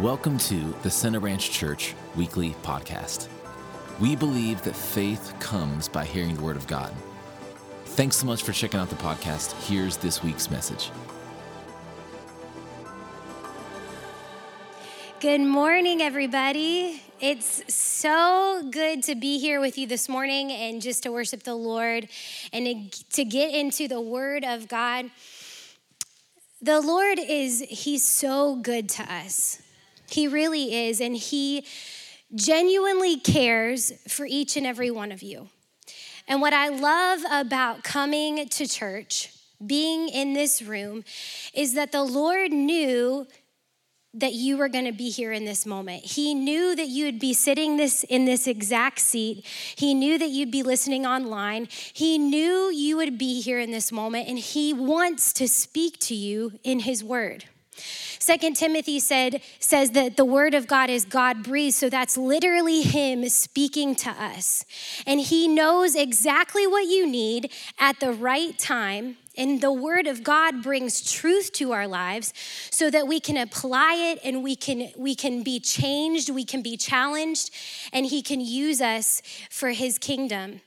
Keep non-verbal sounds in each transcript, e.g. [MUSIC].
Welcome to the Center Branch Church weekly podcast. We believe that faith comes by hearing the Word of God. Thanks so much for checking out the podcast. Here's this week's message. Good morning, everybody. It's so good to be here with you this morning and just to worship the Lord and to get into the Word of God. The Lord is, He's so good to us. He really is. And He genuinely cares for each and every one of you. And what I love about coming to church, being in this room, is that the Lord knew that you were going to be here in this moment. He knew that you would be sitting this in this exact seat. He knew that you'd be listening online. He knew you would be here in this moment and he wants to speak to you in his word. Second Timothy said says that the word of God is God breathed, so that's literally him speaking to us. And he knows exactly what you need at the right time. And the word of God brings truth to our lives so that we can apply it and we can we can be changed, we can be challenged, and he can use us for his kingdom.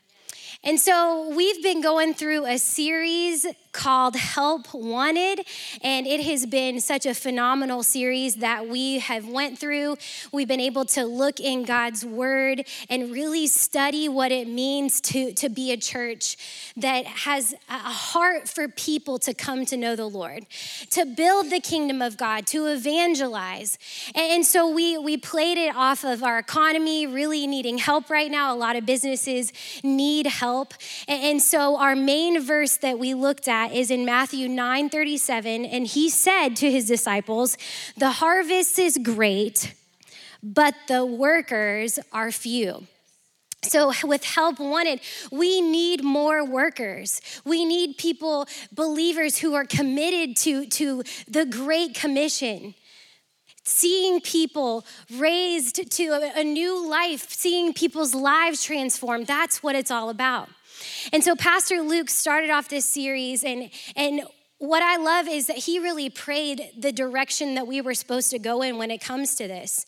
And so we've been going through a series called Help Wanted and it has been such a phenomenal series that we have went through. We've been able to look in God's word and really study what it means to to be a church that has a heart for people to come to know the Lord, to build the kingdom of God, to evangelize. And so we we played it off of our economy really needing help right now. A lot of businesses need help. And so our main verse that we looked at is in Matthew 9 37. And he said to his disciples, The harvest is great, but the workers are few. So, with help wanted, we need more workers. We need people, believers who are committed to, to the Great Commission. Seeing people raised to a new life, seeing people's lives transformed, that's what it's all about. And so Pastor Luke started off this series and and what I love is that he really prayed the direction that we were supposed to go in when it comes to this.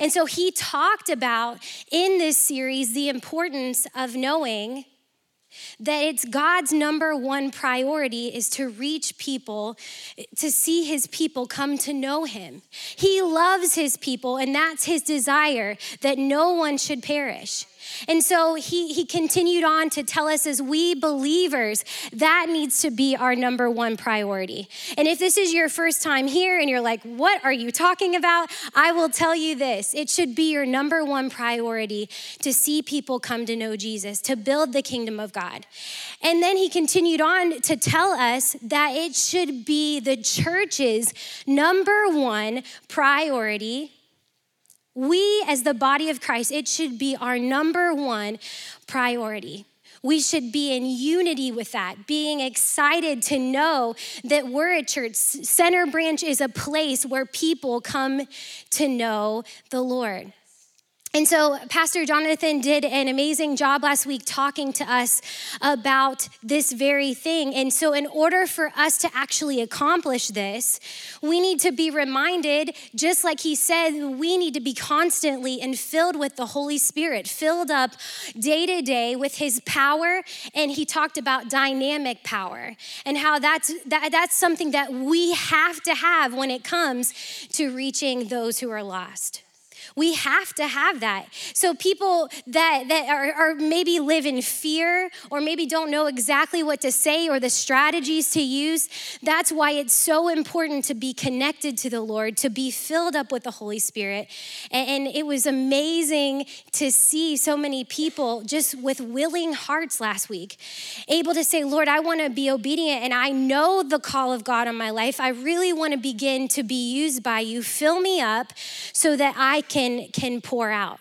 And so he talked about in this series the importance of knowing that it's God's number one priority is to reach people, to see his people come to know him. He loves his people, and that's his desire that no one should perish. And so he, he continued on to tell us as we believers, that needs to be our number one priority. And if this is your first time here and you're like, what are you talking about? I will tell you this it should be your number one priority to see people come to know Jesus, to build the kingdom of God. And then he continued on to tell us that it should be the church's number one priority we, as the body of Christ, it should be our number one priority. We should be in unity with that, being excited to know that we're a church. Center Branch is a place where people come to know the Lord. And so, Pastor Jonathan did an amazing job last week talking to us about this very thing. And so, in order for us to actually accomplish this, we need to be reminded, just like he said, we need to be constantly and filled with the Holy Spirit, filled up day to day with his power. And he talked about dynamic power and how that's, that, that's something that we have to have when it comes to reaching those who are lost. We have to have that. So people that, that are, are maybe live in fear or maybe don't know exactly what to say or the strategies to use, that's why it's so important to be connected to the Lord, to be filled up with the Holy Spirit. And, and it was amazing to see so many people just with willing hearts last week, able to say, Lord, I want to be obedient and I know the call of God on my life. I really want to begin to be used by you. Fill me up so that I can can, can pour out.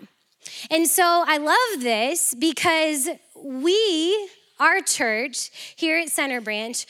And so I love this because we, our church here at Center Branch,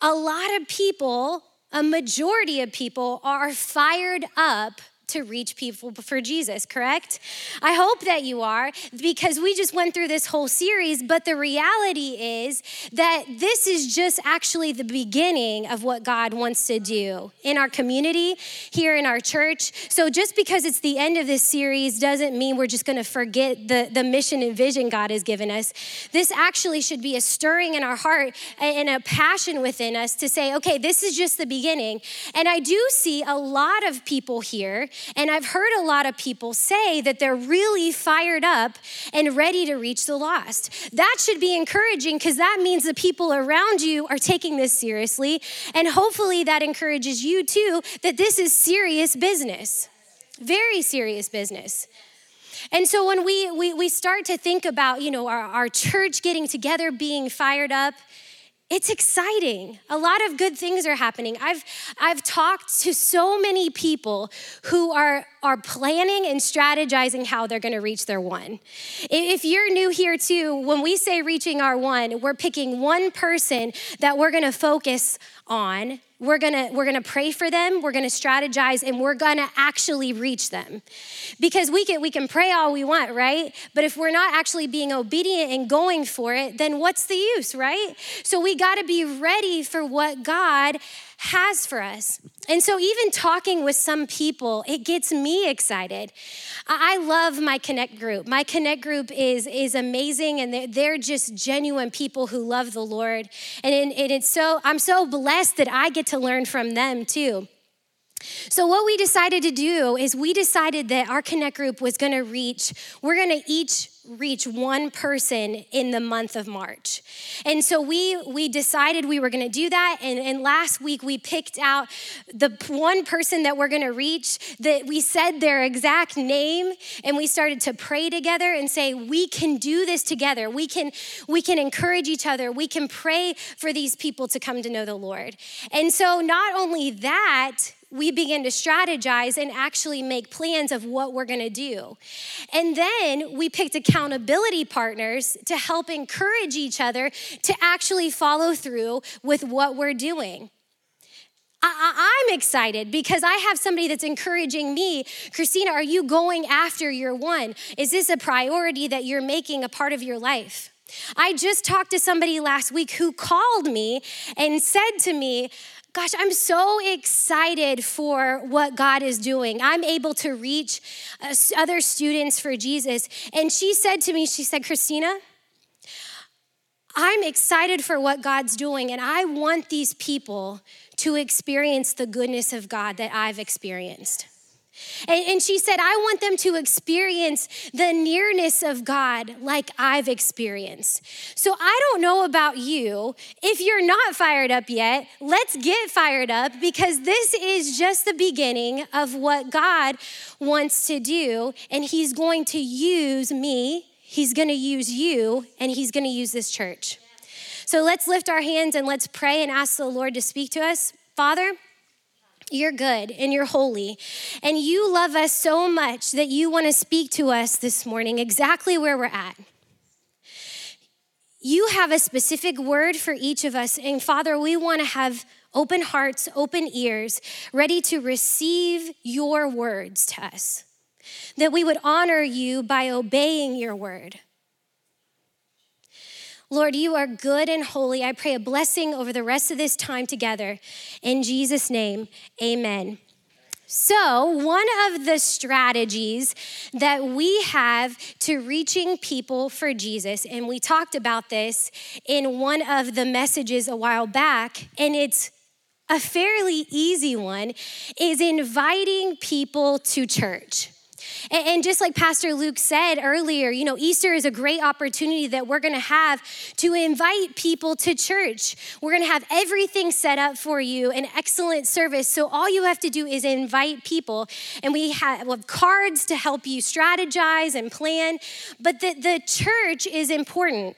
a lot of people, a majority of people are fired up to reach people for Jesus, correct? I hope that you are because we just went through this whole series, but the reality is that this is just actually the beginning of what God wants to do in our community, here in our church. So just because it's the end of this series doesn't mean we're just going to forget the, the mission and vision God has given us. This actually should be a stirring in our heart and a passion within us to say, okay, this is just the beginning. And I do see a lot of people here and I've heard a lot of people say that they're really fired up and ready to reach the lost. That should be encouraging because that means the people around you are taking this seriously. And hopefully that encourages you too that this is serious business, very serious business. And so when we, we, we start to think about, you know, our, our church getting together, being fired up, it's exciting. A lot of good things are happening. I've, I've talked to so many people who are, are planning and strategizing how they're going to reach their one. If you're new here too, when we say reaching our one, we're picking one person that we're going to focus on we're gonna we're gonna pray for them we're gonna strategize and we're gonna actually reach them. Because we can we can pray all we want right? But if we're not actually being obedient and going for it then what's the use right? So we got to be ready for what god has for us. And so, even talking with some people, it gets me excited. I love my Connect group. My Connect group is, is amazing, and they're, just genuine people who love the Lord. And, and it's so, I'm so blessed that I get to learn from them too. So, what we decided to do is we decided that our Connect group was gonna reach, we're gonna each reach one person in the month of March. And so we we decided we were going to do that and, and last week we picked out the one person that we're going to reach that we said their exact name and we started to pray together and say we can do this together. We can we can encourage each other. We can pray for these people to come to know the Lord. And so not only that, we begin to strategize and actually make plans of what we're gonna do. And then we picked accountability partners to help encourage each other to actually follow through with what we're doing. I, am excited because I have somebody that's encouraging me. Christina, are you going after your one? Is this a priority that you're making a part of your life? I just talked to somebody last week who called me and said to me, Gosh, I'm so excited for what God is doing. I'm able to reach uh, other students for Jesus. And she said to me, She said, Christina, I'm excited for what God's doing, and I want these people to experience the goodness of God that I've experienced. And, and, she said, I want them to experience the nearness of God like I've experienced. So I don't know about you. If you're not fired up yet, let's get fired up because this is just the beginning of what God wants to do. And He's going to use me, He's going to use you, and He's going to use this church. So let's lift our hands and let's pray and ask the Lord to speak to us. Father, you're good and you're holy. And you love us so much that you want to speak to us this morning exactly where we're at. You have a specific word for each of us. And Father, we want to have open hearts, open ears, ready to receive your words to us. That we would honor you by obeying your word. Lord, you are good and holy. I pray a blessing over the rest of this time together. In Jesus' name, amen. So, one of the strategies that we have to reaching people for Jesus, and we talked about this in one of the messages a while back, and it's a fairly easy one, is inviting people to church. And, just like Pastor Luke said earlier, you know, Easter is a great opportunity that we're gonna have to invite people to church. We're gonna have everything set up for you, an excellent service. So all you have to do is invite people. And we have, we have cards to help you strategize and plan. But the, the church is important.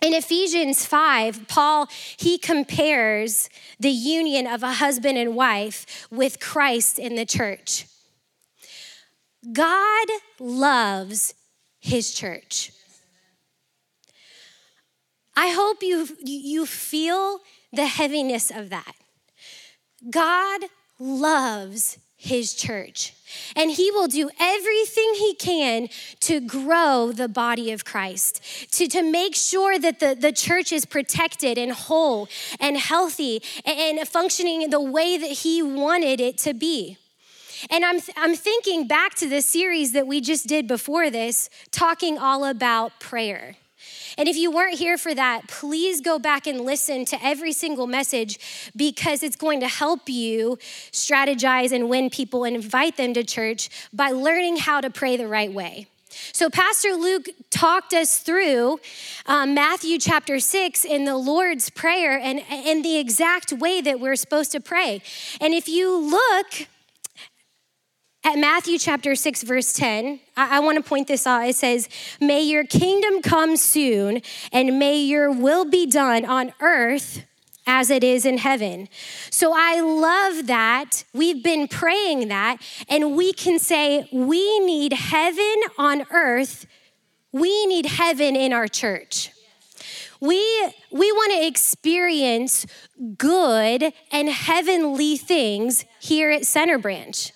In Ephesians 5, Paul, he compares the union of a husband and wife with Christ in the church. God loves his church. I hope you, you feel the heaviness of that. God loves his church. And he will do everything he can to grow the body of Christ, to, to make sure that the, the church is protected and whole and healthy and, functioning the way that he wanted it to be. And I'm, I'm thinking back to the series that we just did before this, talking all about prayer. And if you weren't here for that, please go back and listen to every single message because it's going to help you strategize and win people and invite them to church by learning how to pray the right way. So, Pastor Luke talked us through um, Matthew chapter 6 in the Lord's Prayer and, and the exact way that we're supposed to pray. And if you look at Matthew chapter 6, verse 10, I, I want to point this out. It says, May your kingdom come soon, and may your will be done on earth as it is in heaven. So I love that. We've been praying that, and we can say, We need heaven on earth. We need heaven in our church. We, we want to experience good and heavenly things here at Center Branch.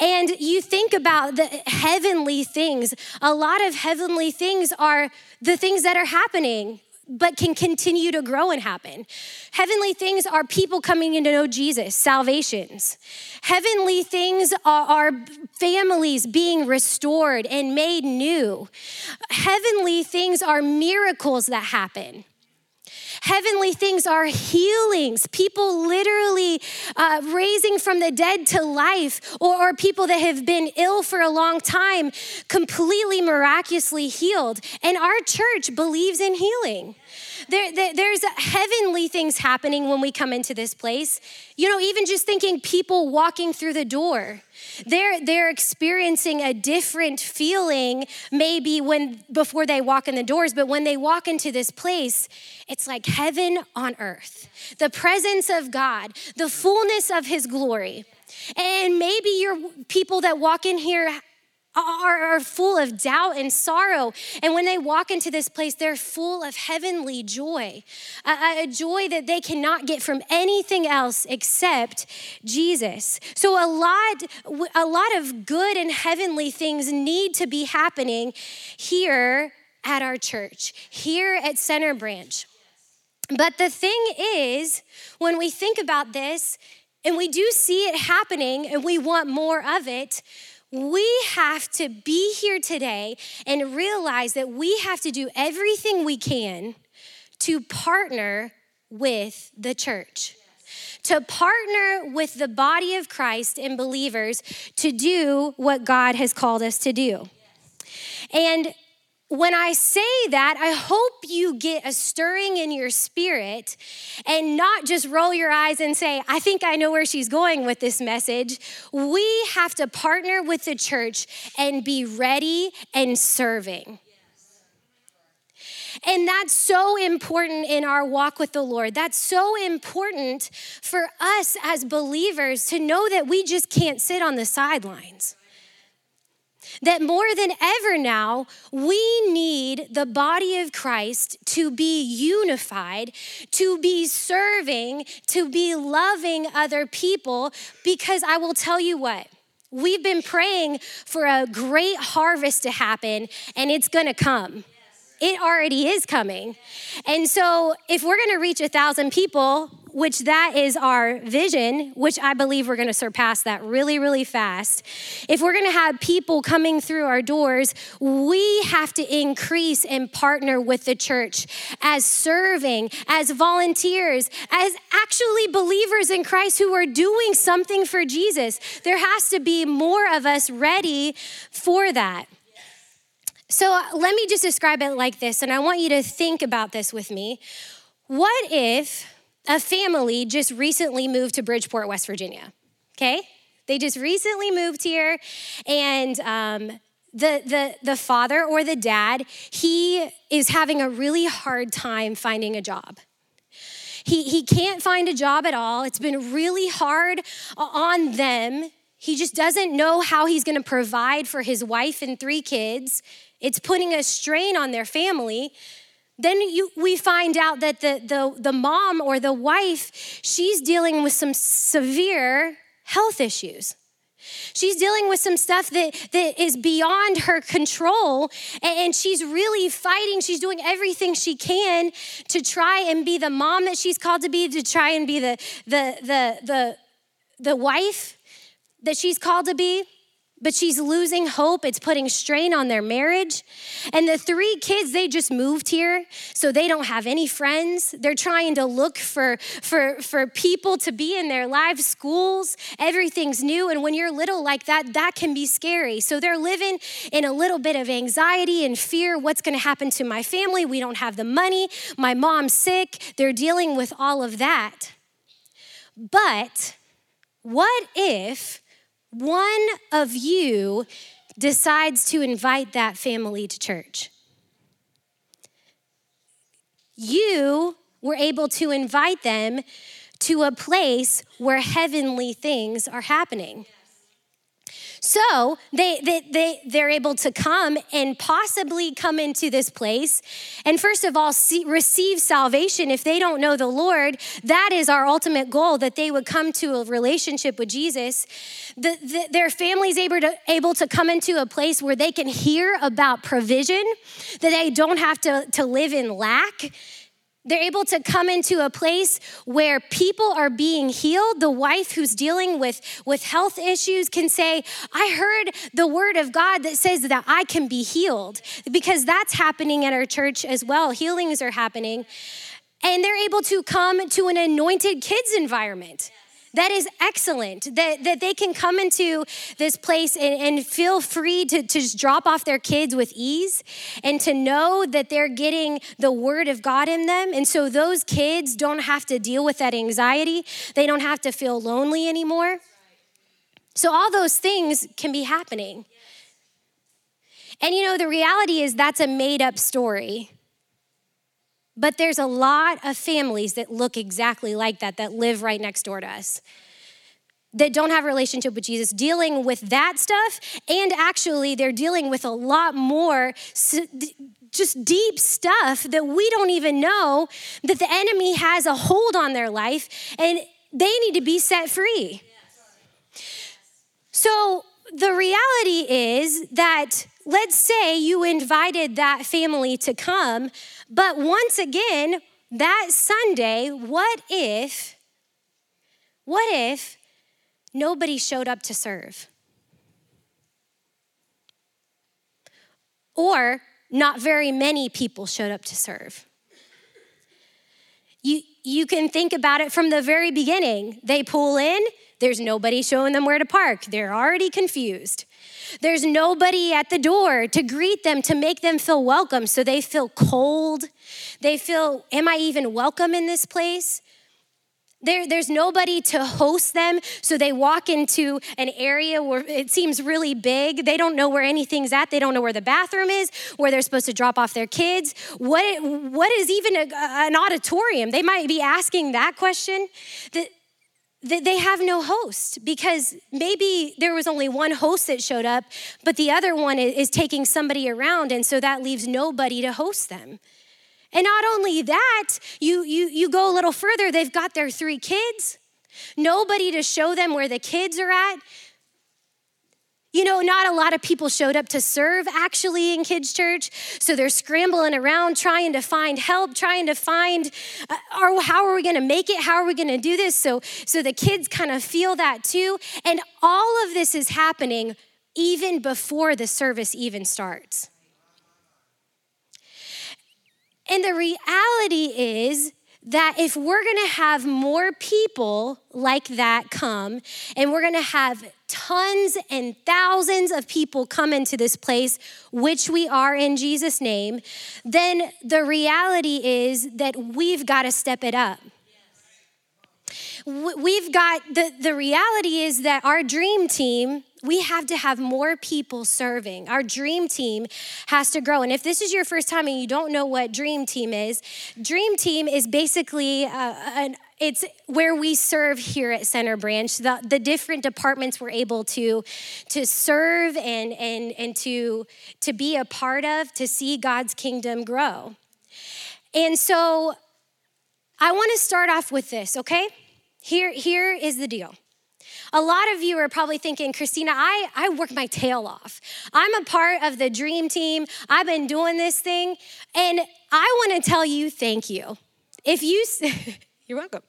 And you think about the heavenly things, a lot of heavenly things are the things that are happening but can continue to grow and happen. Heavenly things are people coming in to know Jesus, salvations. Heavenly things are, are, families being restored and made new. Heavenly things are miracles that happen. Heavenly things are healings, people literally uh, raising from the dead to life, or, or people that have been ill for a long time, completely miraculously healed. And our church believes in healing. There, there, there's heavenly things happening when we come into this place. You know, even just thinking people walking through the door, they're, they're experiencing a different feeling maybe when before they walk in the doors, but when they walk into this place, it's like heaven on earth. The presence of God, the fullness of his glory. And maybe you're people that walk in here are, full of doubt and sorrow. And when they walk into this place, they're full of heavenly joy, a, a joy that they cannot get from anything else except Jesus. So a lot, a lot of good and heavenly things need to be happening here at our church, here at Center Branch. But the thing is, when we think about this, and we do see it happening and we want more of it, we have to be here today and realize that we have to do everything we can to partner with the church. To partner with the body of Christ and believers to do what God has called us to do. And when I say that, I hope you get a stirring in your spirit and not just roll your eyes and say, I think I know where she's going with this message. We have to partner with the church and be ready and serving. And that's so important in our walk with the Lord. That's so important for us as believers to know that we just can't sit on the sidelines that more than ever now, we need the body of Christ to be unified, to be serving, to be loving other people, because I will tell you what. We've been praying for a great harvest to happen, and it's gonna come. It already is coming. And so, if we're gonna reach a thousand people, which that is our vision, which I believe we're gonna surpass that really, really fast. If we're gonna have people coming through our doors, we have to increase and partner with the church as serving, as volunteers, as actually believers in Christ who are doing something for Jesus. There has to be more of us ready for that. So let me just describe it like this, and I want you to think about this with me. What if a family just recently moved to Bridgeport, West Virginia. Okay? They just recently moved here, and um, the, the, the father or the dad, he is having a really hard time finding a job. He, he can't find a job at all. It's been really hard on them. He just doesn't know how he's gonna provide for his wife and three kids. It's putting a strain on their family. Then you, we find out that the, the, the mom or the wife, she's dealing with some severe health issues. She's dealing with some stuff that, that is beyond her control, and she's really fighting. She's doing everything she can to try and be the mom that she's called to be, to try and be the, the, the, the, the wife that she's called to be but she's losing hope. It's putting strain on their marriage. And the three kids, they just moved here, so they don't have any friends. They're trying to look for, for, for people to be in their lives, schools, everything's new. And when you're little like that, that can be scary. So they're living in a little bit of anxiety and fear. What's gonna happen to my family? We don't have the money. My mom's sick. They're dealing with all of that. But what if one of you decides to invite that family to church. You were able to invite them to a place where heavenly things are happening. So they, they, they, they're able to come and possibly come into this place. And first of all, see, receive salvation. If they don't know the Lord, that is our ultimate goal that they would come to a relationship with Jesus. The, the, their family's able to, able to come into a place where they can hear about provision, that they don't have to, to live in lack they're able to come into a place where people are being healed. The wife who's dealing with, with health issues can say, I heard the word of God that says that I can be healed, because that's happening at our church as well. Healings are happening. And they're able to come to an anointed kids environment that is excellent that, that they can come into this place and, and feel free to, to just drop off their kids with ease and to know that they're getting the word of God in them. And so those kids don't have to deal with that anxiety, they don't have to feel lonely anymore. So all those things can be happening. And you know, the reality is that's a made up story. But there's a lot of families that look exactly like that, that live right next door to us that don't have a relationship with Jesus dealing with that stuff and actually they're dealing with a lot more just deep stuff that we don't even know that the enemy has a hold on their life and they need to be set free. So the reality is that let's say you invited that family to come but once again, that Sunday, what if, what if nobody showed up to serve? Or not very many people showed up to serve. You, you can think about it from the very beginning. They pull in, there's nobody showing them where to park. They're already confused. There's nobody at the door to greet them, to make them feel welcome. So they feel cold. They feel, Am I even welcome in this place? There, there's nobody to host them, so they walk into an area where it seems really big. They don't know where anything's at. They don't know where the bathroom is, where they're supposed to drop off their kids. What, what is even a, an auditorium? They might be asking that question. The, they have no host because maybe there was only one host that showed up, but the other one is taking somebody around, and so that leaves nobody to host them. And not only that, you, you, you go a little further, they've got their three kids, nobody to show them where the kids are at. You know, not a lot of people showed up to serve actually in kids' church. So they're scrambling around trying to find help, trying to find uh, how are we going to make it? How are we going to do this? So, so the kids kind of feel that too. And all of this is happening even before the service even starts. And the reality is that if we're gonna have more people like that come, and we're gonna have tons and thousands of people come into this place, which we are in Jesus' name, then the reality is that we've gotta step it up. We've got the, the reality is that our dream team we have to have more people serving. Our dream team has to grow. And if this is your first time and you don't know what dream team is, dream team is basically uh, an it's where we serve here at Center Branch. The, the different departments we're able to, to serve and, and, and to, to be a part of, to see God's kingdom grow. And so I want to start off with this, okay? Here, here is the deal. A lot of you are probably thinking, Christina, I, I work my tail off. I'm a part of the dream team. I've been doing this thing. And I want to tell you thank you. If you, [LAUGHS] you're welcome.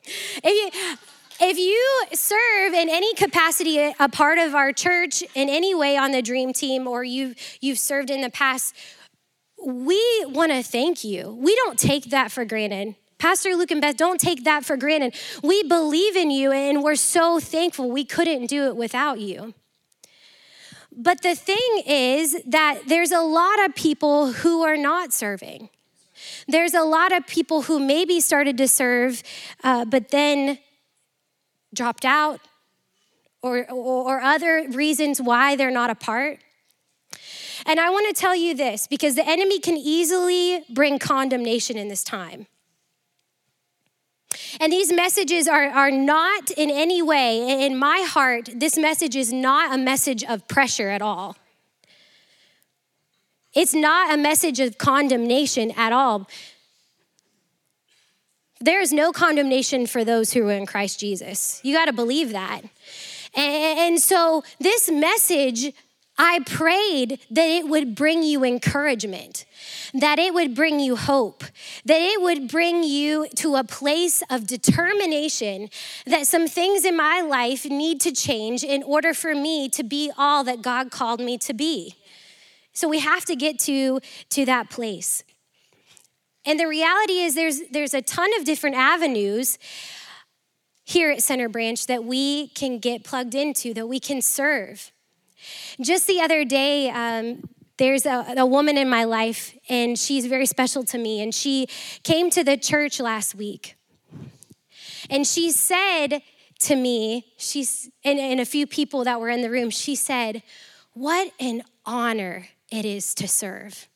If you, if you serve in any capacity, a part of our church in any way on the dream team, or you, you've served in the past, we want to thank you. We don't take that for granted. Pastor Luke and Beth, don't take that for granted. We believe in you and we're so thankful we couldn't do it without you. But the thing is that there's a lot of people who are not serving. There's a lot of people who maybe started to serve, uh, but then dropped out or, or, or other reasons why they're not a part. And I want to tell you this because the enemy can easily bring condemnation in this time. And these messages are, are not in any way, in my heart, this message is not a message of pressure at all. It's not a message of condemnation at all. There is no condemnation for those who are in Christ Jesus. You got to believe that. And, so, this message I prayed that it would bring you encouragement, that it would bring you hope, that it would bring you to a place of determination that some things in my life need to change in order for me to be all that God called me to be. So we have to get to, to that place. And the reality is there's there's a ton of different avenues here at Center Branch that we can get plugged into, that we can serve. Just the other day, um, there's a, a, woman in my life, and she's very special to me. And she came to the church last week. And she said to me, she's, and, and a few people that were in the room, she said, What an honor it is to serve.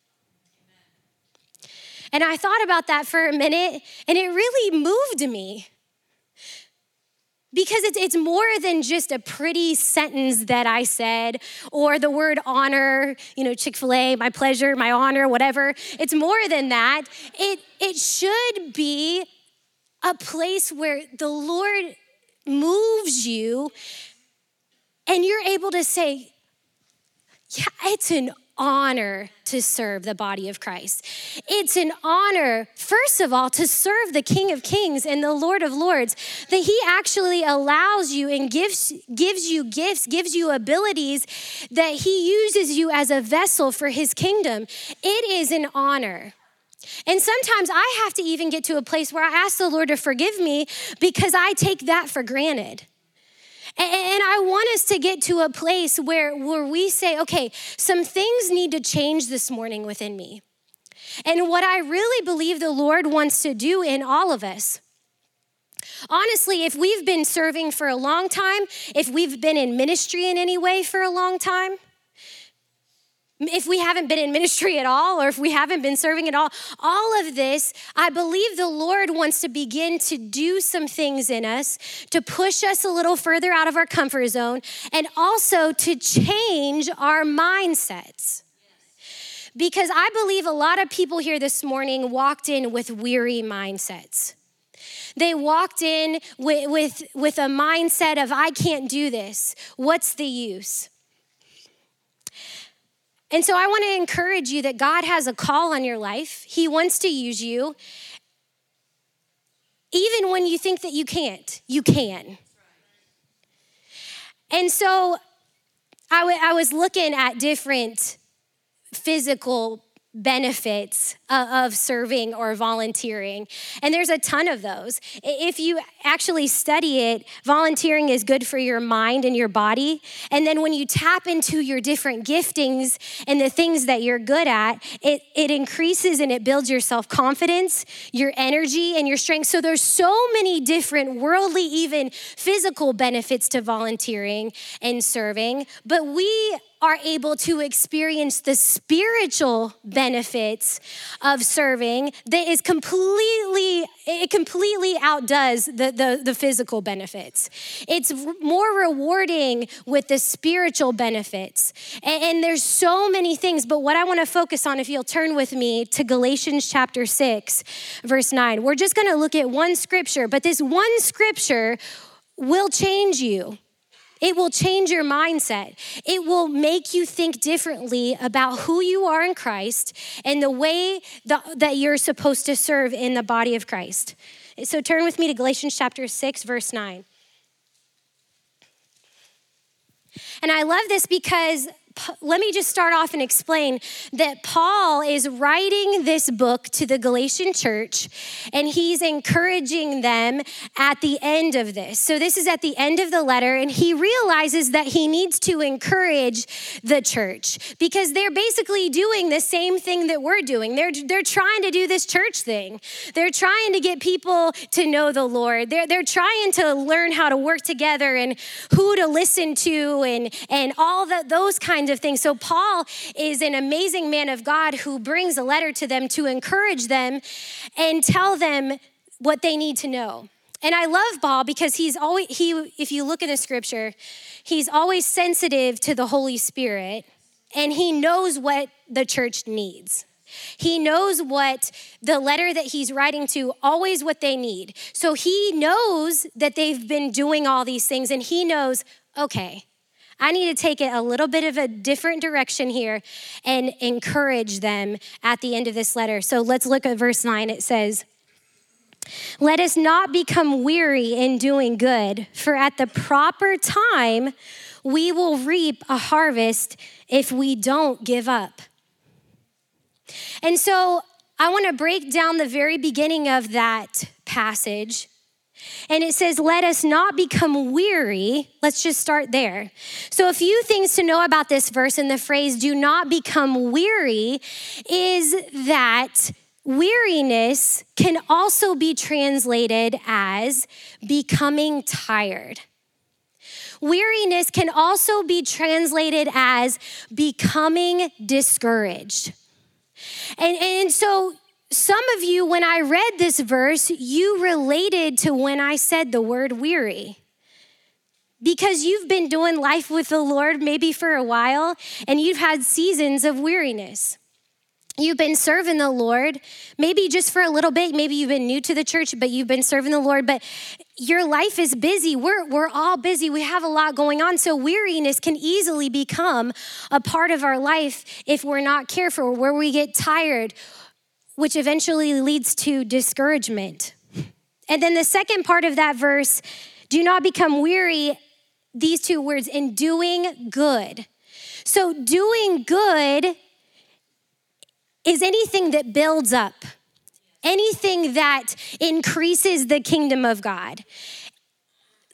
And I thought about that for a minute, and it really moved me because it's, it's more than just a pretty sentence that I said or the word honor, you know, Chick fil A, my pleasure, my honor, whatever. It's more than that. It, it should be a place where the Lord moves you and you're able to say, yeah, it's an honor to serve the body of Christ. It's an honor, first of all, to serve the King of Kings and the Lord of Lords, that He actually allows you and gives, gives you gifts, gives you abilities, that He uses you as a vessel for His kingdom. It is an honor. And sometimes I have to even get to a place where I ask the Lord to forgive me because I take that for granted. And I want us to get to a place where, where we say, okay, some things need to change this morning within me. And what I really believe the Lord wants to do in all of us. Honestly, if we've been serving for a long time, if we've been in ministry in any way for a long time, if we haven't been in ministry at all or if we haven't been serving at all, all of this, I believe the Lord wants to begin to do some things in us to push us a little further out of our comfort zone and also to change our mindsets. Because I believe a lot of people here this morning walked in with weary mindsets. They walked in with, with, with a mindset of, I can't do this. What's the use? And so I want to encourage you that God has a call on your life. He wants to use you. Even when you think that you can't, you can. And so I, w- I was looking at different physical benefits of serving or volunteering. And there's a ton of those. If you actually study it, volunteering is good for your mind and your body. And then when you tap into your different giftings and the things that you're good at, it, it increases and it builds your self confidence, your energy, and your strength. So there's so many different worldly, even physical benefits to volunteering and serving. But we are able to experience the spiritual benefits of serving that is completely it completely outdoes the, the, the, physical benefits. It's more rewarding with the spiritual benefits. And, and there's so many things but what i want to focus on if you'll turn with me to galatians chapter 6 verse 9 we're just going to look at one scripture but this one scripture will change you It will change your mindset. It will make you think differently about who you are in Christ and the way that you're supposed to serve in the body of Christ. So turn with me to Galatians chapter 6, verse 9. And I love this because let me just start off and explain that Paul is writing this book to the Galatian church and he's encouraging them at the end of this. So, this is at the end of the letter, and he realizes that he needs to encourage the church because they're basically doing the same thing that we're doing. They're, they're trying to do this church thing, they're trying to get people to know the Lord, they're, they're trying to learn how to work together and who to listen to and, and all the, those kinds of things. So, Paul is an amazing man of God who brings a letter to them to encourage them and tell them what they need to know. And I love Paul because he's always, he, if you look in the scripture, he's always sensitive to the Holy Spirit and he knows what the church needs. He knows what the letter that he's writing to, always what they need. So he knows that they've been doing all these things and he knows, okay, I need to take it a little bit of a different direction here and encourage them at the end of this letter. So let's look at verse 9. It says, Let us not become weary in doing good, for at the proper time we will reap a harvest if we don't give up. And so I want to break down the very beginning of that passage and it says, Let us not become weary. Let's just start there. So, a few things to know about this verse and the phrase, do not become weary, is that weariness can also be translated as becoming tired. Weariness can also be translated as becoming discouraged. And, and so some of you, when I read this verse, you related to when I said the word weary. Because you've been doing life with the Lord maybe for a while and you've had seasons of weariness. You've been serving the Lord, maybe just for a little bit. Maybe you've been new to the church, but you've been serving the Lord. But your life is busy. We're, we're all busy. We have a lot going on. So, weariness can easily become a part of our life if we're not careful, where we get tired which eventually leads to discouragement. And then the second part of that verse, do not become weary, these two words, in doing good. So, doing good is anything that builds up, anything that increases the kingdom of God.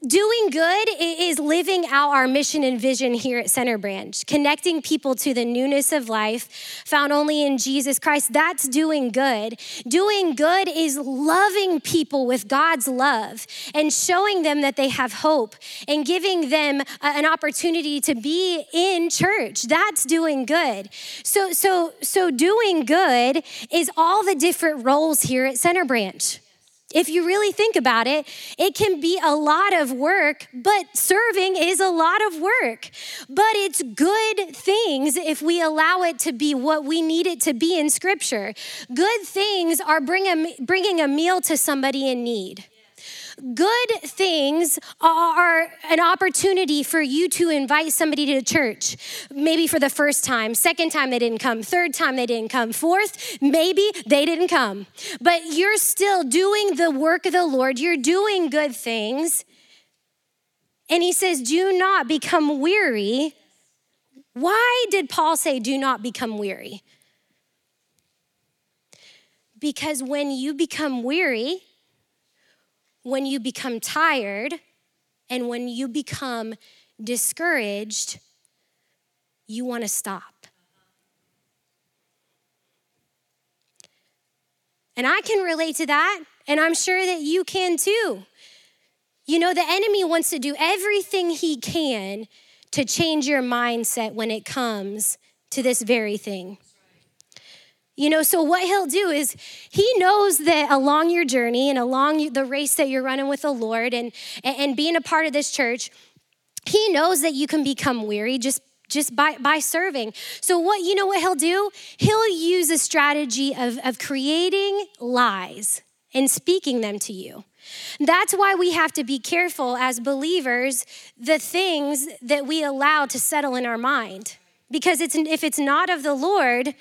Doing good is living out our mission and vision here at Center Branch, connecting people to the newness of life found only in Jesus Christ. That's doing good. Doing good is loving people with God's love and showing them that they have hope and giving them an opportunity to be in church. That's doing good. So so so doing good is all the different roles here at Center Branch if you really think about it, it can be a lot of work, but serving is a lot of work. But it's good things if we allow it to be what we need it to be in Scripture. Good things are bring a, bringing a meal to somebody in need. Good things are an opportunity for you to invite somebody to church, maybe for the first time, second time they didn't come, third time they didn't come, fourth, maybe they didn't come. But you're still doing the work of the Lord, you're doing good things. And he says, Do not become weary. Why did Paul say, Do not become weary? Because when you become weary, when you become tired and when you become discouraged, you want to stop. And I can relate to that, and I'm sure that you can too. You know, the enemy wants to do everything he can to change your mindset when it comes to this very thing. You know, so what he'll do is he knows that along your journey and along the race that you're running with the Lord and, and being a part of this church, he knows that you can become weary just just by, by serving. So what you know what he'll do? He'll use a strategy of, of creating lies and speaking them to you. That's why we have to be careful as believers the things that we allow to settle in our mind. Because it's, if it's not of the Lord,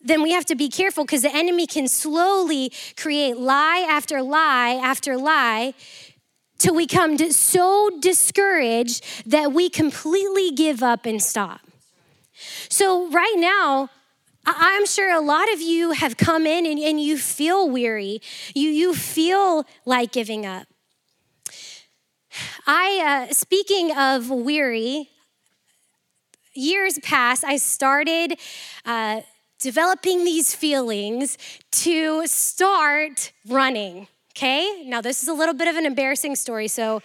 then we have to be careful because the enemy can slowly create lie after lie after lie till we come so discouraged that we completely give up and stop. So, right now, I'm sure a lot of you have come in and, and you feel weary. You, you feel like giving up. I, uh, speaking of weary, years past, I started uh, developing these feelings to start running. Okay? Now, this is a little bit of an embarrassing story, so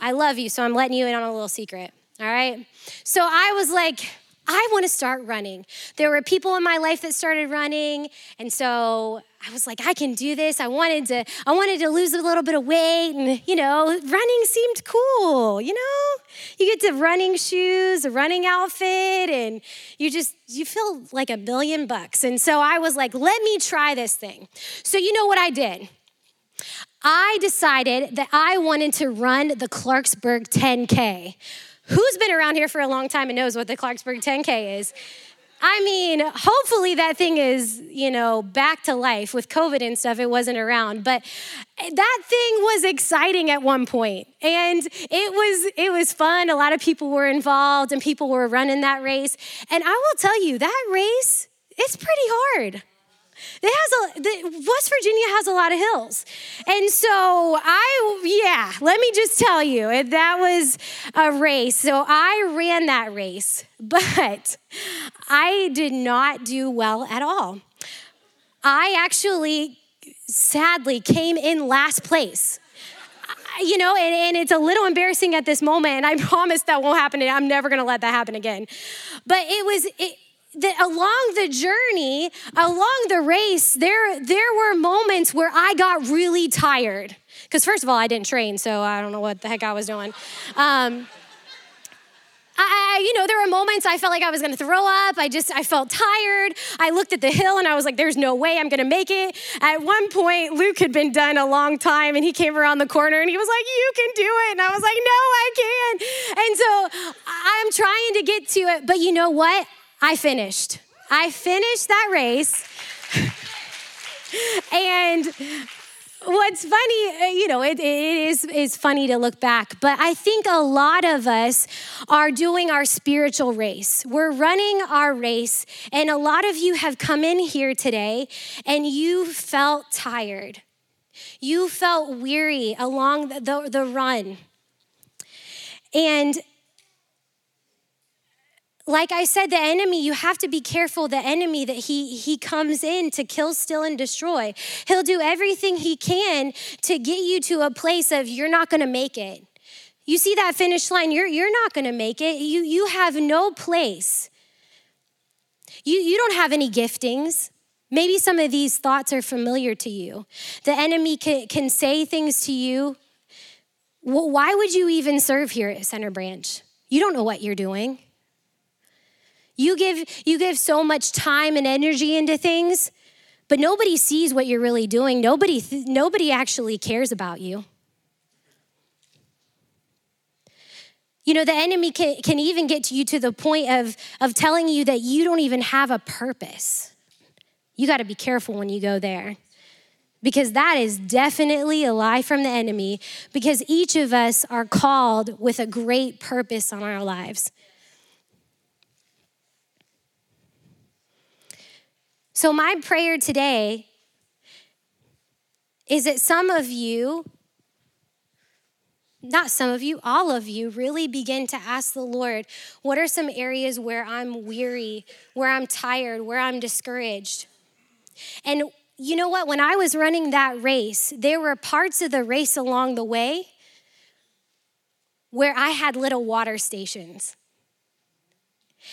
I love you, so I'm letting you in on a little secret. All right? So I was like, I want to start running. There were people in my life that started running, and so I was like, I can do this. I wanted to, I wanted to lose a little bit of weight, and you know, running seemed cool. You know, you get to running shoes, a running outfit, and you just you feel like a billion bucks. And so I was like, let me try this thing. So you know what I did? I decided that I wanted to run the Clarksburg 10K. Who's been around here for a long time and knows what the Clarksburg 10K is? I mean, hopefully that thing is, you know, back to life. With COVID and stuff, it wasn't around. But that thing was exciting at one point. And it was it was fun. A lot of people were involved and people were running that race. And I will tell you, that race, it's pretty hard. It has a the, West Virginia has a lot of hills, and so I yeah. Let me just tell you that was a race. So I ran that race, [LAUGHS] but I did not do well at all. I actually, sadly, came in last place you know, and, and, it's a little embarrassing at this moment, and I [LAUGHS] promise that won't happen. I'm never gonna let that happen again. But it was, that along the journey, along the race, there, there were moments where I got really tired. Because, first of all, I didn't train, so I don't know what the heck I was doing. Um, I, you know, there were moments I felt like I was gonna throw up. I just, I felt tired. I looked at the hill and I was like, there's no way I'm gonna make it. At one point, Luke had been done a long time and he came around the corner and he was like, you can do it. And I was like, no, I can't. And so I'm trying to get to it. But you know what? I finished. I finished that race. and what's funny, uh, you know, it, it is, is funny to look back, but I think a lot of us are doing our spiritual race. We're running our race, and a lot of you have come in here today and you felt tired. You felt weary along the, the, the run. And like I said, the enemy, you have to be careful. The enemy that he he comes in to kill, steal, and destroy. He'll do everything he can to get you to a place of you're not gonna make it. You see that finish line, you're you're not gonna make it. You you have no place. You you don't have any giftings. Maybe some of these thoughts are familiar to you. The enemy can, can say things to you. Well, why would you even serve here at Center Branch? You don't know what you're doing. You give, you give so much time and energy into things, but nobody sees what you're really doing. Nobody, nobody actually cares about you. You know, the enemy can, can even get to you to the point of, of telling you that you don't even have a purpose. You got to be careful when you go there because that is definitely a lie from the enemy because each of us are called with a great purpose on our lives. So, my prayer today is that some of you, not some of you, all of you, really begin to ask the Lord, what are some areas where I'm weary, where I'm tired, where I'm discouraged? And you know what? When I was running that race, there were parts of the race along the way where I had little water stations.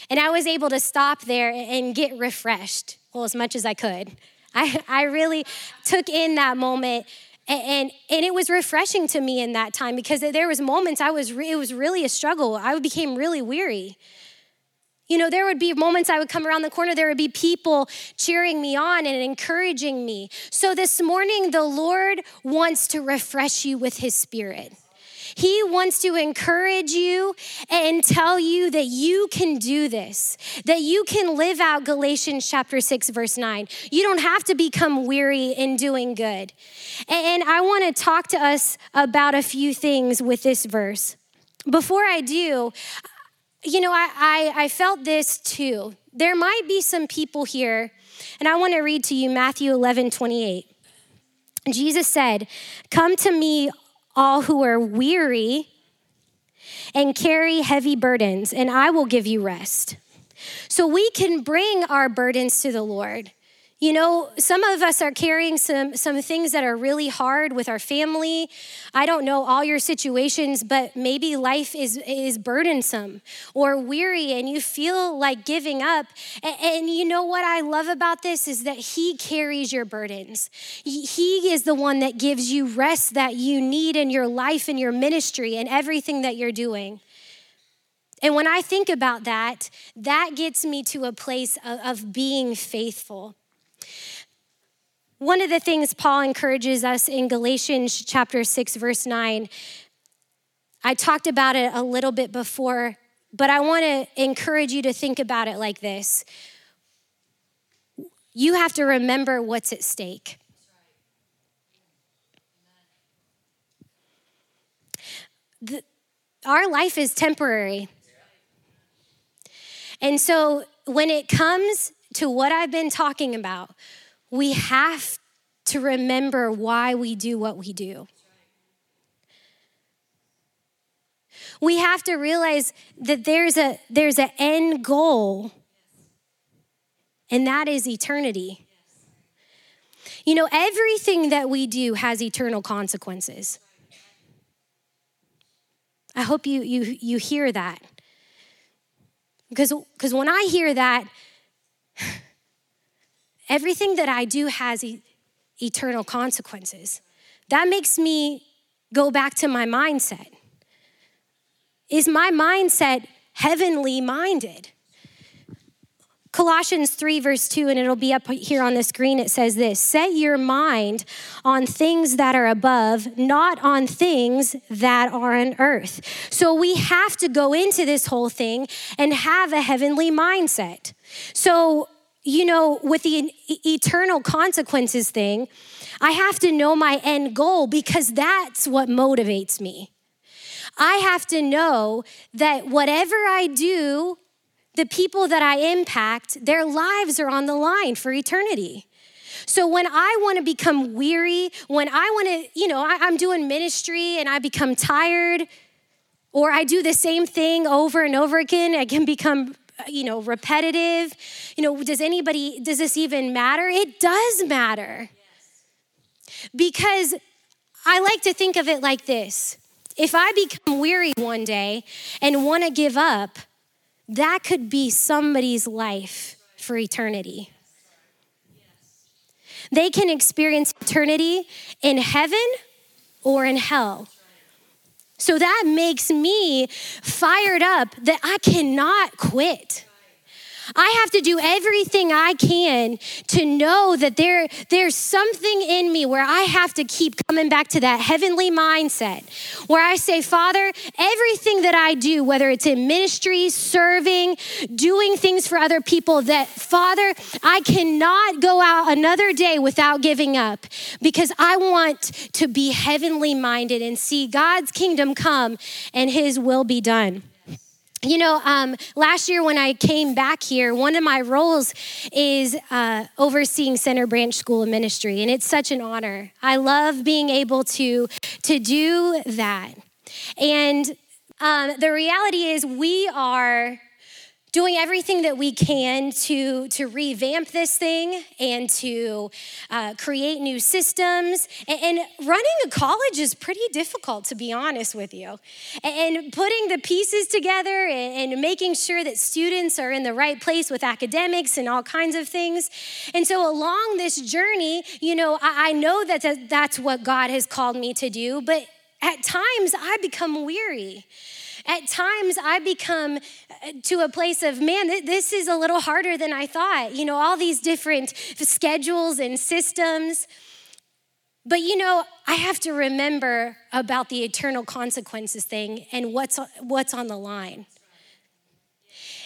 And I was able to stop there and get refreshed well, as much as I could. I, I really took in that moment and, and, it was refreshing to me in that time because there was moments I was, re, it was really a struggle. I became really weary. You know, there would be moments I would come around the corner, there would be people cheering me on and encouraging me. So this morning, the Lord wants to refresh you with His Spirit. He wants to encourage you and tell you that you can do this, that you can live out Galatians chapter 6, verse 9. You don't have to become weary in doing good. And I want to talk to us about a few things with this verse. Before I do, you know, I, I, I felt this too. There might be some people here, and I want to read to you Matthew 11 28. Jesus said, Come to me, all who are weary and carry heavy burdens, and I will give you rest. So we can bring our burdens to the Lord. You know, some of us are carrying some, some things that are really hard with our family. I don't know all your situations, but maybe life is, is burdensome or weary and you feel like giving up. And, and you know what I love about this is that He carries your burdens. He is the one that gives you rest that you need in your life and your ministry and everything that you're doing. And when I think about that, that gets me to a place of, of being faithful. One of the things Paul encourages us in Galatians chapter 6, verse 9, I talked about it a little bit before, but I want to encourage you to think about it like this. You have to remember what's at stake. The, our life is temporary. And so when it comes to what I've been talking about, we have to remember why we do what we do. We have to realize that there's a there's an end goal and that is eternity. You know, everything that we do has eternal consequences. I hope you you you hear that. Because because when I hear that everything that I do has e- eternal consequences. That makes me go back to my mindset. Is my mindset heavenly minded? Colossians 3, verse 2, and it'll be up here on the screen. It says this Set your mind on things that are above, not on things that are on earth. So we have to go into this whole thing and have a heavenly mindset. So you know, with the eternal consequences thing, I have to know my end goal because that's what motivates me. I have to know that whatever I do, the people that I impact, their lives are on the line for eternity. So when I want to become weary, when I want to, you know, I, am doing ministry and I become tired, or I do the same thing over and over again, I can become you know, repetitive. You know, does anybody, does this even matter? It does matter. Because I like to think of it like this if I become weary one day and want to give up, that could be somebody's life for eternity. They can experience eternity in heaven or in hell. So that makes me fired up that I cannot quit. I have to do everything I can to know that there, there's something in me where I have to keep coming back to that heavenly mindset where I say, Father, everything that I do, whether it's in ministry, serving, doing things for other people, that Father, I cannot go out another day without giving up because I want to be heavenly minded and see God's kingdom come and his will be done. You know, um, last year when I came back here, one of my roles is uh, overseeing Center Branch School of Ministry, and it's such an honor. I love being able to to do that. And um, the reality is, we are doing everything that we can to, to revamp this thing and to uh, create new systems. And, and, running a college is pretty difficult, to be honest with you. And, and putting the pieces together and, and, making sure that students are in the right place with academics and all kinds of things. And so, along this journey, you know, I, I know that that's what God has called me to do, but at times I become weary. At times I become uh, to a place of, man, this is a little harder than I thought. You know, all these different schedules and systems. But you know, I have to remember about the eternal consequences thing and what's, what's on the line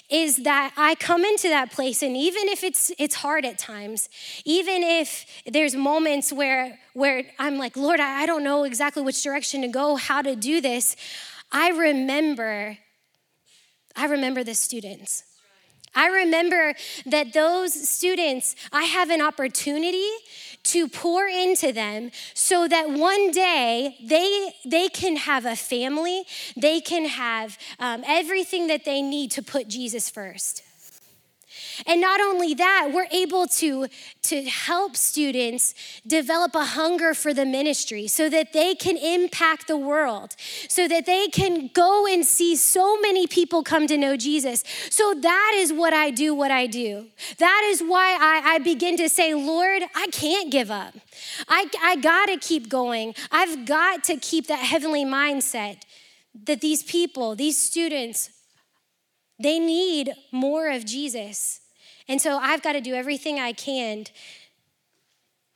is that I come into that place and even if it's it's hard at times, even if there's moments where where I'm like, Lord, I, I don't know exactly which direction to go, how to do this, I remember I remember the students. I remember that those students, I have an opportunity to pour into them so that one day they, they can have a family, they can have um, everything that they need to put Jesus first. And not only that, we're able to, to help students develop a hunger for the ministry so that they can impact the world, so that they can go and see so many people come to know Jesus. So that is what I do, what I do. That is why I, I begin to say, Lord, I can't give up. I, I gotta keep going. I've got to keep that heavenly mindset that these people, these students, they need more of Jesus. And so I've got to do everything I can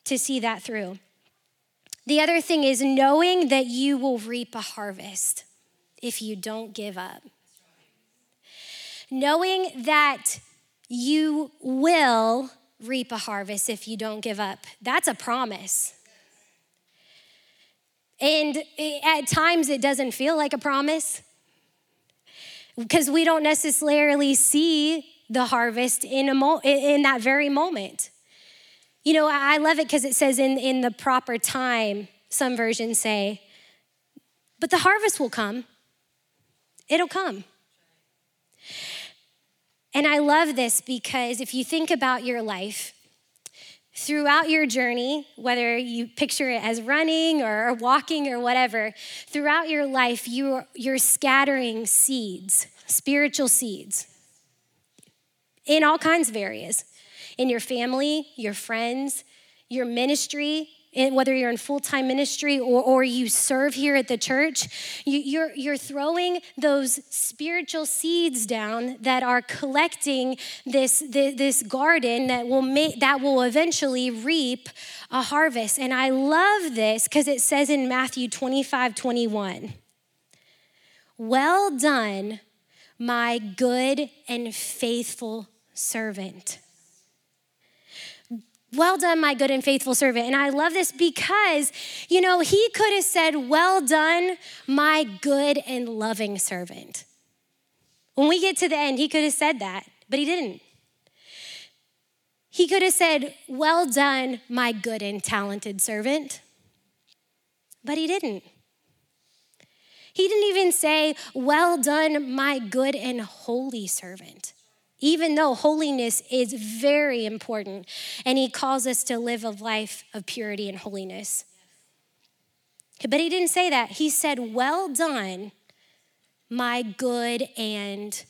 to see that through. The other thing is knowing that you will reap a harvest if you don't give up. Knowing that you will reap a harvest if you don't give up. That's a promise. And at times it doesn't feel like a promise because we don't necessarily see the harvest in, a mo- in that very moment. You know, I love it because it says in, in the proper time, some versions say, but the harvest will come. It'll come. And I love this because if you think about your life, throughout your journey, whether you picture it as running or walking or whatever, throughout your life, you're, you're scattering seeds, spiritual seeds in all kinds of areas. In your family, your friends, your ministry, whether you're in full-time ministry or, or you serve here at the church you, you're, you're throwing those spiritual seeds down that are collecting this, this, this garden that will make that will eventually reap a harvest. And i love this because it says in matthew 25 21 well done my good and faithful servant. Well done, my good and faithful servant. And I love this because, you know, he could have said, Well done, my good and loving servant. When we get to the end, he could have said that, but he didn't. He could have said, Well done, my good and talented servant, but he didn't. He didn't even say, Well done, my good and holy servant even though holiness is very important and he calls us to live a life of purity and holiness. But he didn't say that. He said, Well done, my good and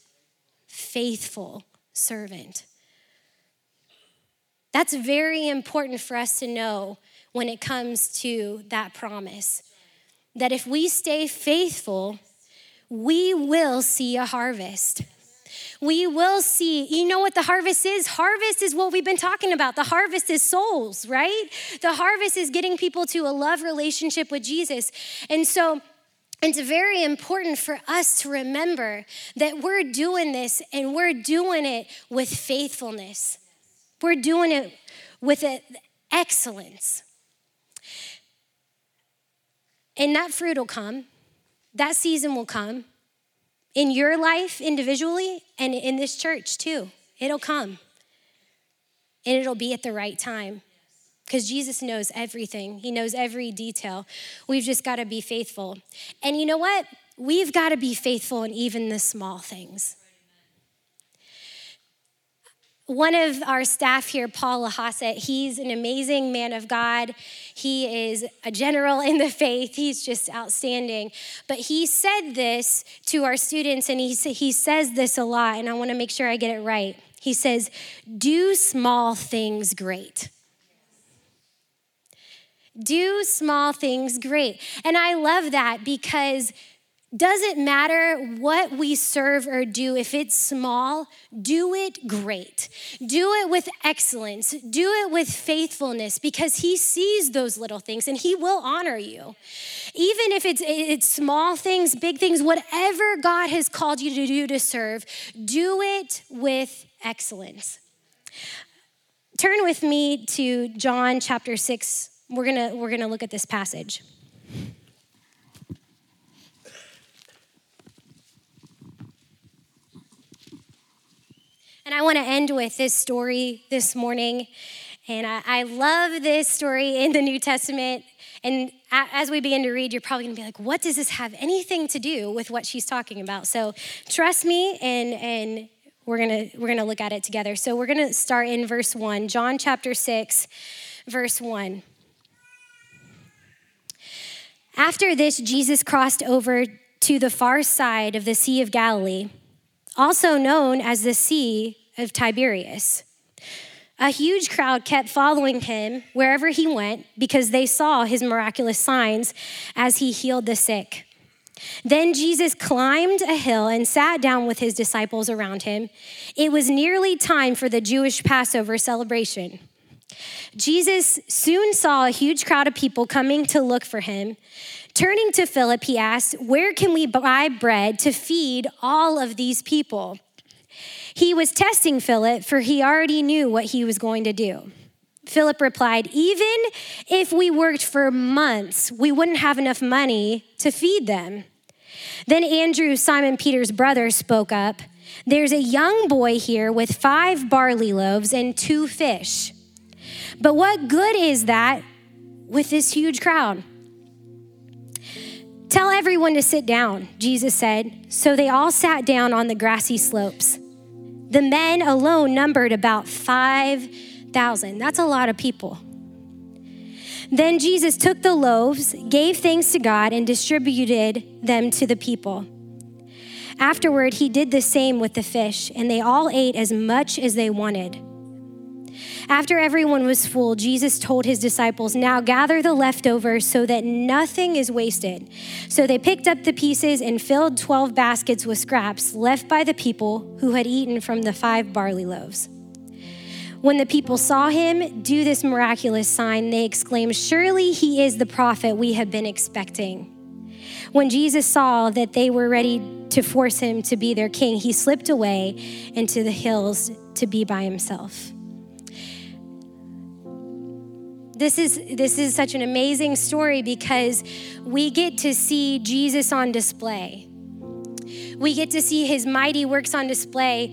faithful servant. That's very important for us to know when it comes to that promise. That if we stay faithful, we will see a harvest we will see, you know what the harvest is? Harvest is what we've been talking about. The harvest is souls, right? The harvest is getting people to a love relationship with Jesus. And so, it's very important for us to remember that we're doing this and we're doing it with faithfulness. We're doing it with excellence. And that fruit will come, that season will come in your life individually and in this church too. It'll come and it'll be at the right time because Jesus knows everything, He knows every detail. We've just got to be faithful. And you know what? We've got to be faithful in even the small things one of our staff here, Paul Lahasset, he's an amazing man of God. He is a general in the faith. He's just outstanding. But he said this to our students, and he, he says this a lot, and I want to make sure I get it right. He says, Do small things great. Do small things great. And I love that because doesn't matter what we serve or do, if it's small, do it great. Do it with excellence. Do it with faithfulness because He sees those little things and He will honor you. Even if it's, it's small things, big things, whatever God has called you to do to serve, do it with excellence. Turn with me to John chapter 6. We're to we're to look at this passage. And I want to end with this story this morning. And I, I love this story in the New Testament. And as we begin to read, you're probably going to be like, what does this have anything to do with what she's talking about? So trust me, and, and we're going to we're going to look at it together. So we're going to start in verse 1, John chapter 6, verse 1. After this, Jesus crossed over to the far side of the Sea of Galilee, also known as the Sea of Tiberias. A huge crowd kept following him wherever he went because they saw his miraculous signs as he healed the sick. Then Jesus climbed a hill and sat down with his disciples around him. It was nearly time for the Jewish Passover celebration. Jesus soon saw a huge crowd of people coming to look for him. Turning to Philip, he asked, Where can we buy bread to feed all of these people? He was testing Philip, for he already knew what he was going to do. Philip replied, Even if we worked for months, we wouldn't have enough money to feed them. Then Andrew, Simon Peter's brother, spoke up. There's a young boy here with five barley loaves and two fish. But what good is that with this huge crowd? Tell everyone to sit down, Jesus said. So they all sat down on the grassy slopes. The men alone numbered about 5,000. That's a lot of people. Then Jesus took the loaves, gave thanks to God, and distributed them to the people. Afterward, he did the same with the fish, and they all ate as much as they wanted. After everyone was full, Jesus told his disciples, Now gather the leftovers so that nothing is wasted. So they picked up the pieces and filled 12 baskets with scraps left by the people who had eaten from the five barley loaves. When the people saw him do this miraculous sign, they exclaimed, Surely he is the prophet we have been expecting. When Jesus saw that they were ready to force him to be their king, he slipped away into the hills to be by himself. This is, this is such an amazing story because we get to see Jesus on display. We get to see his mighty works on display.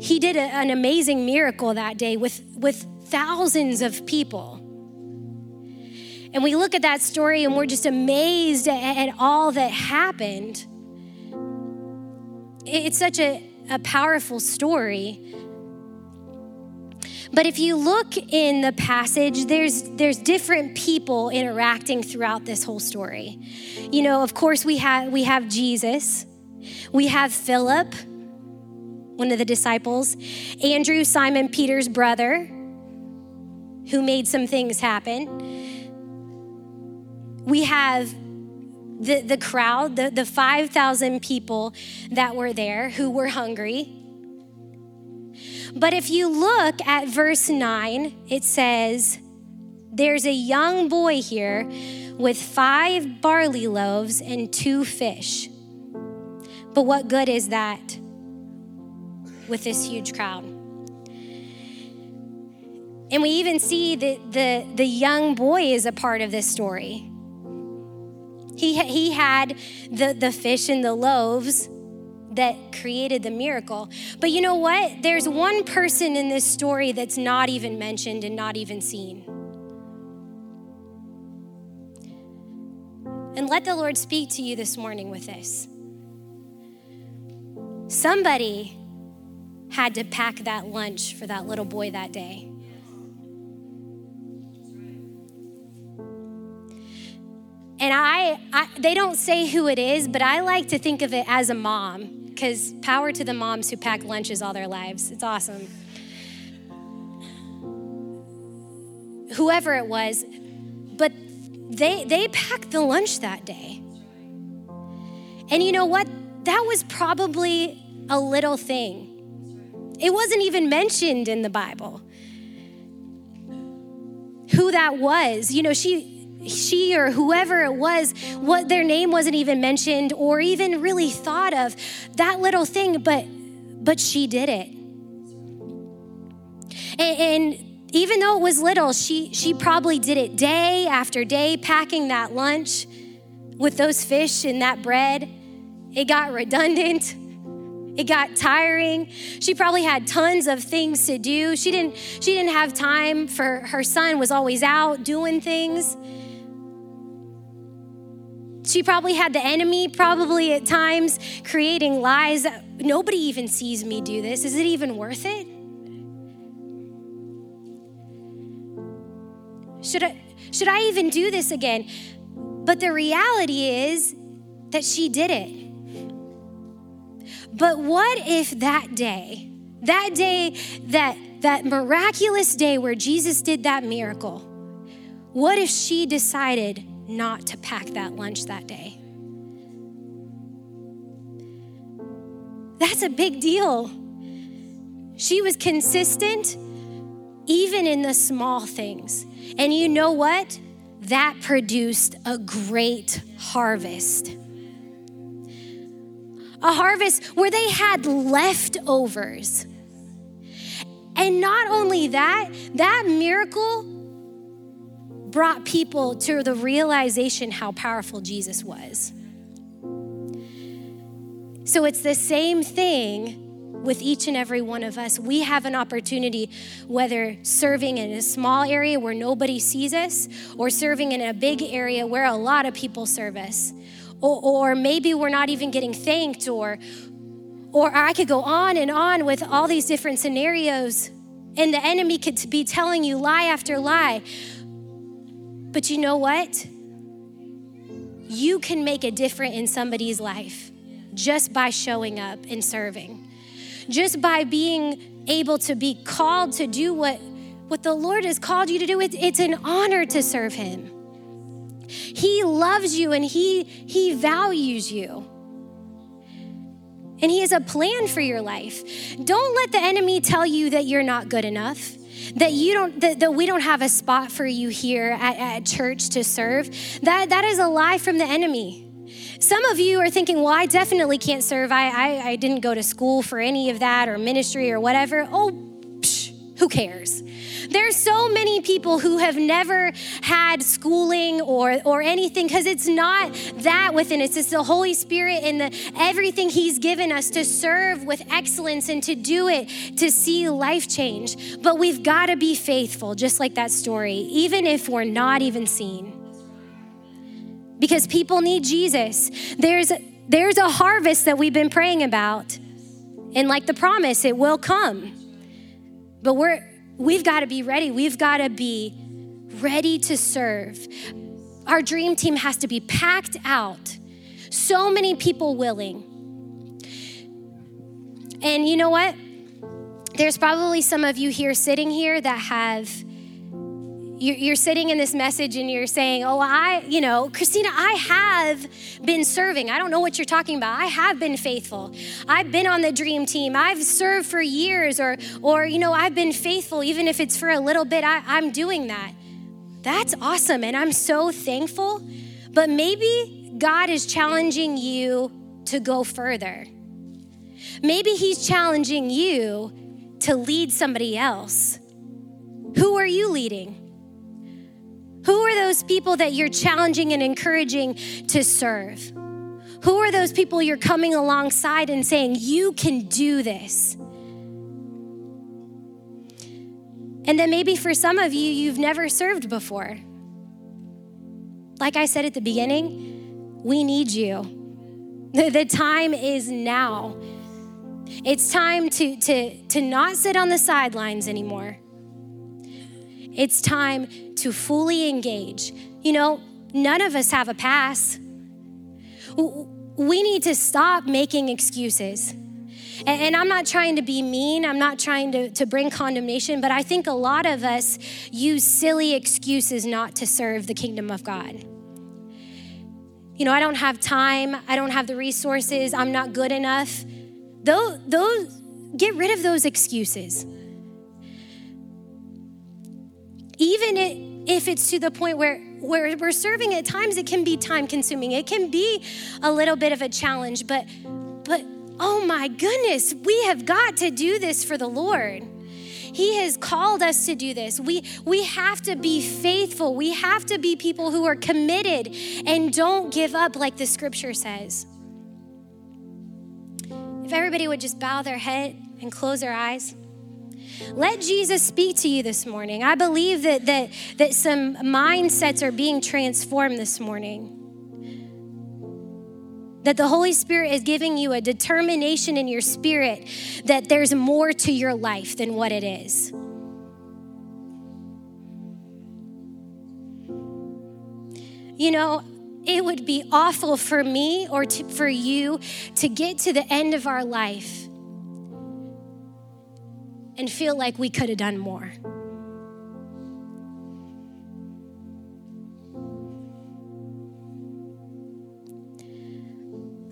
He did a, an amazing miracle that day with, with thousands of people. And we look at that story and we're just amazed at, at all that happened. It's such a, a powerful story. But if you look in the passage, there's there's different people interacting throughout this whole story. You know, of course we have we have Jesus. We have Philip, one of the disciples, Andrew, Simon Peter's brother, who made some things happen. We have the, the crowd, the, the 5,000 people that were there who were hungry. But if you look at verse 9, it says, There's a young boy here with five barley loaves and two fish. But what good is that with this huge crowd? And we even see that the, the young boy is a part of this story. He, he had the, the fish and the loaves that created the miracle. But you know what? There's one person in this story that's not even mentioned and not even seen. And let the Lord speak to you this morning with this. Somebody had to pack that lunch for that little boy that day. And I, I, they don't say who it is, but I like to think of it as a mom because power to the moms who pack lunches all their lives. It's awesome. Whoever it was, but they they packed the lunch that day. And you know what? That was probably a little thing. It wasn't even mentioned in the Bible. Who that was. You know, she she or whoever it was, what their name wasn't even mentioned or even really thought of. That little thing, but but she did it. And, and even though it was little, she she probably did it day after day, packing that lunch with those fish and that bread. It got redundant. It got tiring. She probably had tons of things to do. She didn't she didn't have time for her son was always out doing things. She probably had the enemy, probably at times creating lies. Nobody even sees me do this. Is it even worth it? Should I, should I even do this again? But the reality is that she did it. But what if that day, that day, that, that miraculous day where Jesus did that miracle, what if she decided not to pack that lunch that day. That's a big deal. She was consistent even in the small things. And you know what? That produced a great harvest. A harvest where they had leftovers. And not only that, that miracle brought people to the realization how powerful Jesus was. So it's the same thing with each and every one of us. We have an opportunity, whether serving in a small area where nobody sees us, or serving in a big area where a lot of people serve us. Or, or maybe we're not even getting thanked, or, or I could go on and on with all these different scenarios, and the enemy could be telling you lie after lie. But you know what? You can make a difference in somebody's life just by showing up and serving, just by being able to be called to do what, what the Lord has called you to do. It, it's an honor to serve Him. He loves you and He, he values you. And He has a plan for your life. Don't let the enemy tell you that you're not good enough that you don't that, that we don't have a spot for you here at, at church to serve that that is a lie from the enemy some of you are thinking, well, I definitely can't serve. I, I, I didn't go to school for any of that or ministry or whatever. Oh, psh, who cares? There's so many people who have never had schooling or, or anything because it's not that within us. It's the Holy Spirit and the, everything He's given us to serve with excellence and to do it to see life change. But we've got to be faithful, just like that story, even if we're not even seen. Because people need Jesus. There's, there's a harvest that we've been praying about. And like the promise, it will come. But we're we've got to be ready. We've got to be ready to serve. Our dream team has to be packed out. So many people willing. And you know what? There's probably some of you here sitting here that have you're sitting in this message and you're saying, Oh, I, you know, Christina, I have been serving. I don't know what you're talking about. I have been faithful. I've been on the dream team. I've served for years, or, or you know, I've been faithful, even if it's for a little bit. I, I'm doing that. That's awesome. And I'm so thankful. But maybe God is challenging you to go further. Maybe He's challenging you to lead somebody else. Who are you leading? Who are those people that you're challenging and encouraging to serve? Who are those people you're coming alongside and saying, You can do this? And then maybe for some of you, you've never served before. Like I said at the beginning, we need you. [LAUGHS] The time is now. It's time to, to, to not sit on the sidelines anymore. It's time to fully engage. You know, none of us have a pass. We need to stop making excuses. And, I'm not trying to be mean, I'm not trying to, to bring condemnation, but I think a lot of us use silly excuses not to serve the kingdom of God. You know, I don't have time, I don't have the resources, I'm not good enough. Those, those get rid of those excuses. Even if it's to the point where where we're serving at times it can be time consuming it can be a little bit of a challenge but but oh my goodness we have got to do this for the lord. He has called us to do this. We we have to be faithful. We have to be people who are committed and don't give up like the scripture says. If everybody would just bow their head and close their eyes let Jesus speak to you this morning. I believe that, that, that some mindsets are being transformed this morning. That the Holy Spirit is giving you a determination in your spirit that there's more to your life than what it is. You know, it would be awful for me or to, for you to get to the end of our life and feel like we could have done more.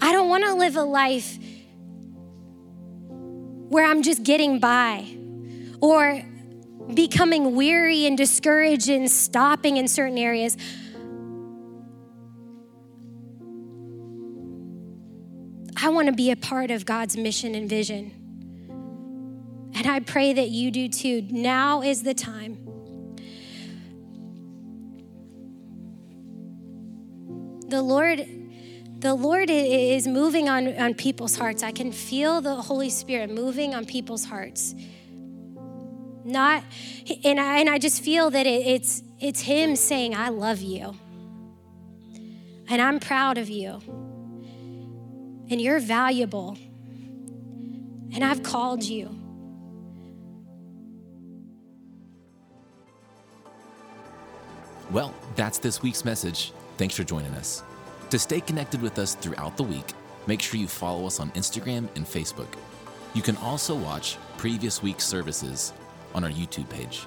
I don't want to live a life where I'm just getting by or becoming weary and discouraged and stopping in certain areas. I want to be a part of God's mission and vision. And I pray that you do too. Now is the time. The Lord the Lord is moving on, on people's hearts. I can feel the Holy Spirit moving on people's hearts. Not, and I, and I just feel that it, it's, it's Him saying, I love you. And I'm proud of you. And you're valuable. And I've called you. Well, that's this week's message. Thanks for joining us. To stay connected with us throughout the week, make sure you follow us on Instagram and Facebook. You can also watch previous week's services on our YouTube page.